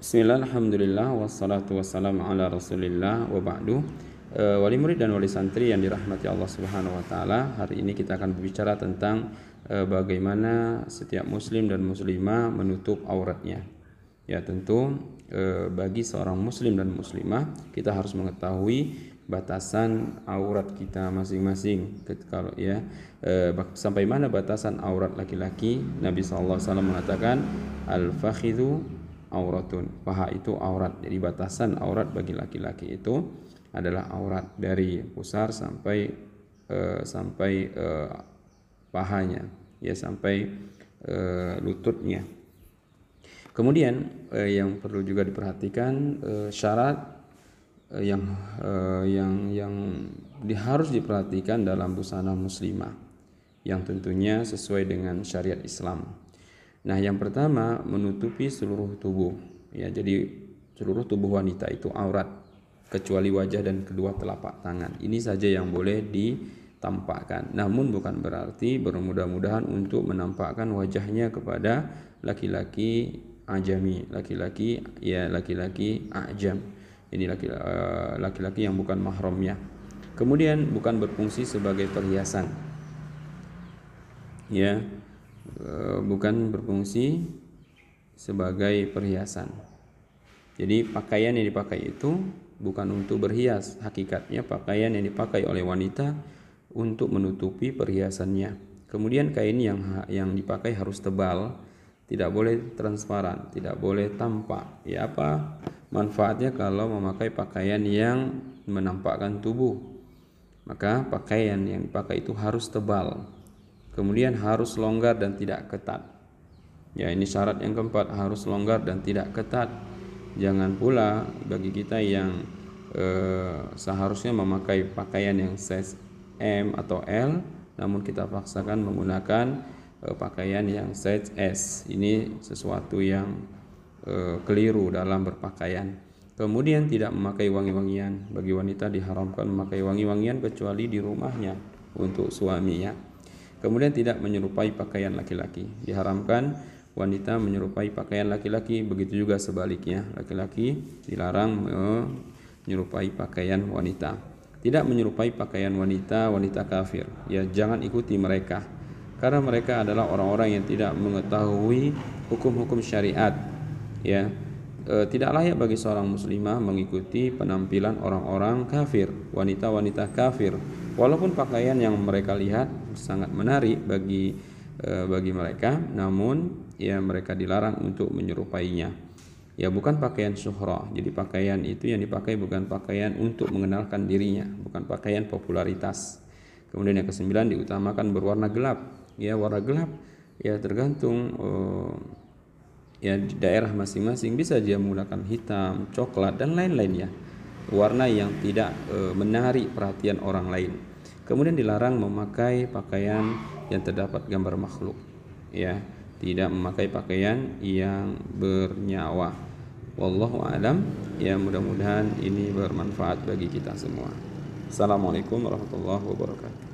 Bismillah, Alhamdulillah, wassalatu wassalamu ala rasulillah wa ba'du. E, Wali murid dan wali santri yang dirahmati Allah subhanahu wa ta'ala Hari ini kita akan berbicara tentang e, bagaimana setiap muslim dan muslimah menutup auratnya. Ya tentu e, bagi seorang muslim dan muslimah kita harus mengetahui batasan aurat kita masing-masing. Kalau ya e, sampai mana batasan aurat laki-laki? Nabi SAW mengatakan al-fakhidhu auratun. Paha itu aurat. Jadi batasan aurat bagi laki-laki itu adalah aurat dari pusar sampai uh, sampai uh, pahanya, ya sampai uh, lututnya. Kemudian uh, yang perlu juga diperhatikan uh, syarat uh, yang uh, yang yang di, harus diperhatikan dalam busana muslimah yang tentunya sesuai dengan syariat Islam. Nah, yang pertama menutupi seluruh tubuh. Ya, jadi seluruh tubuh wanita itu aurat kecuali wajah dan kedua telapak tangan. Ini saja yang boleh ditampakkan. Namun bukan berarti bermudah-mudahan untuk menampakkan wajahnya kepada laki-laki ajami, laki-laki ya laki-laki ajam. Ini eh, laki-laki yang bukan mahramnya. Kemudian bukan berfungsi sebagai perhiasan. Ya, bukan berfungsi sebagai perhiasan. Jadi pakaian yang dipakai itu bukan untuk berhias, hakikatnya pakaian yang dipakai oleh wanita untuk menutupi perhiasannya. Kemudian kain yang yang dipakai harus tebal, tidak boleh transparan, tidak boleh tampak. Ya apa manfaatnya kalau memakai pakaian yang menampakkan tubuh? Maka pakaian yang dipakai itu harus tebal, Kemudian harus longgar dan tidak ketat. Ya, ini syarat yang keempat, harus longgar dan tidak ketat. Jangan pula bagi kita yang eh, seharusnya memakai pakaian yang size M atau L, namun kita paksakan menggunakan eh, pakaian yang size S. Ini sesuatu yang eh, keliru dalam berpakaian. Kemudian tidak memakai wangi-wangian. Bagi wanita diharamkan memakai wangi-wangian kecuali di rumahnya untuk suaminya. Kemudian tidak menyerupai pakaian laki-laki. Diharamkan wanita menyerupai pakaian laki-laki, begitu juga sebaliknya. Laki-laki dilarang menyerupai pakaian wanita. Tidak menyerupai pakaian wanita wanita kafir. Ya, jangan ikuti mereka. Karena mereka adalah orang-orang yang tidak mengetahui hukum-hukum syariat. Ya, e, tidak layak bagi seorang muslimah mengikuti penampilan orang-orang kafir, wanita-wanita kafir Walaupun pakaian yang mereka lihat sangat menarik bagi e, bagi mereka, namun ya mereka dilarang untuk menyerupainya. Ya bukan pakaian syuhra. Jadi pakaian itu yang dipakai bukan pakaian untuk mengenalkan dirinya, bukan pakaian popularitas. Kemudian yang kesembilan diutamakan berwarna gelap. Ya warna gelap ya tergantung oh, ya di daerah masing-masing bisa dia menggunakan hitam, coklat dan lain-lainnya warna yang tidak e, menarik perhatian orang lain. Kemudian dilarang memakai pakaian yang terdapat gambar makhluk. Ya, tidak memakai pakaian yang bernyawa. Wallahu alam. Ya, mudah-mudahan ini bermanfaat bagi kita semua. Assalamualaikum warahmatullahi wabarakatuh.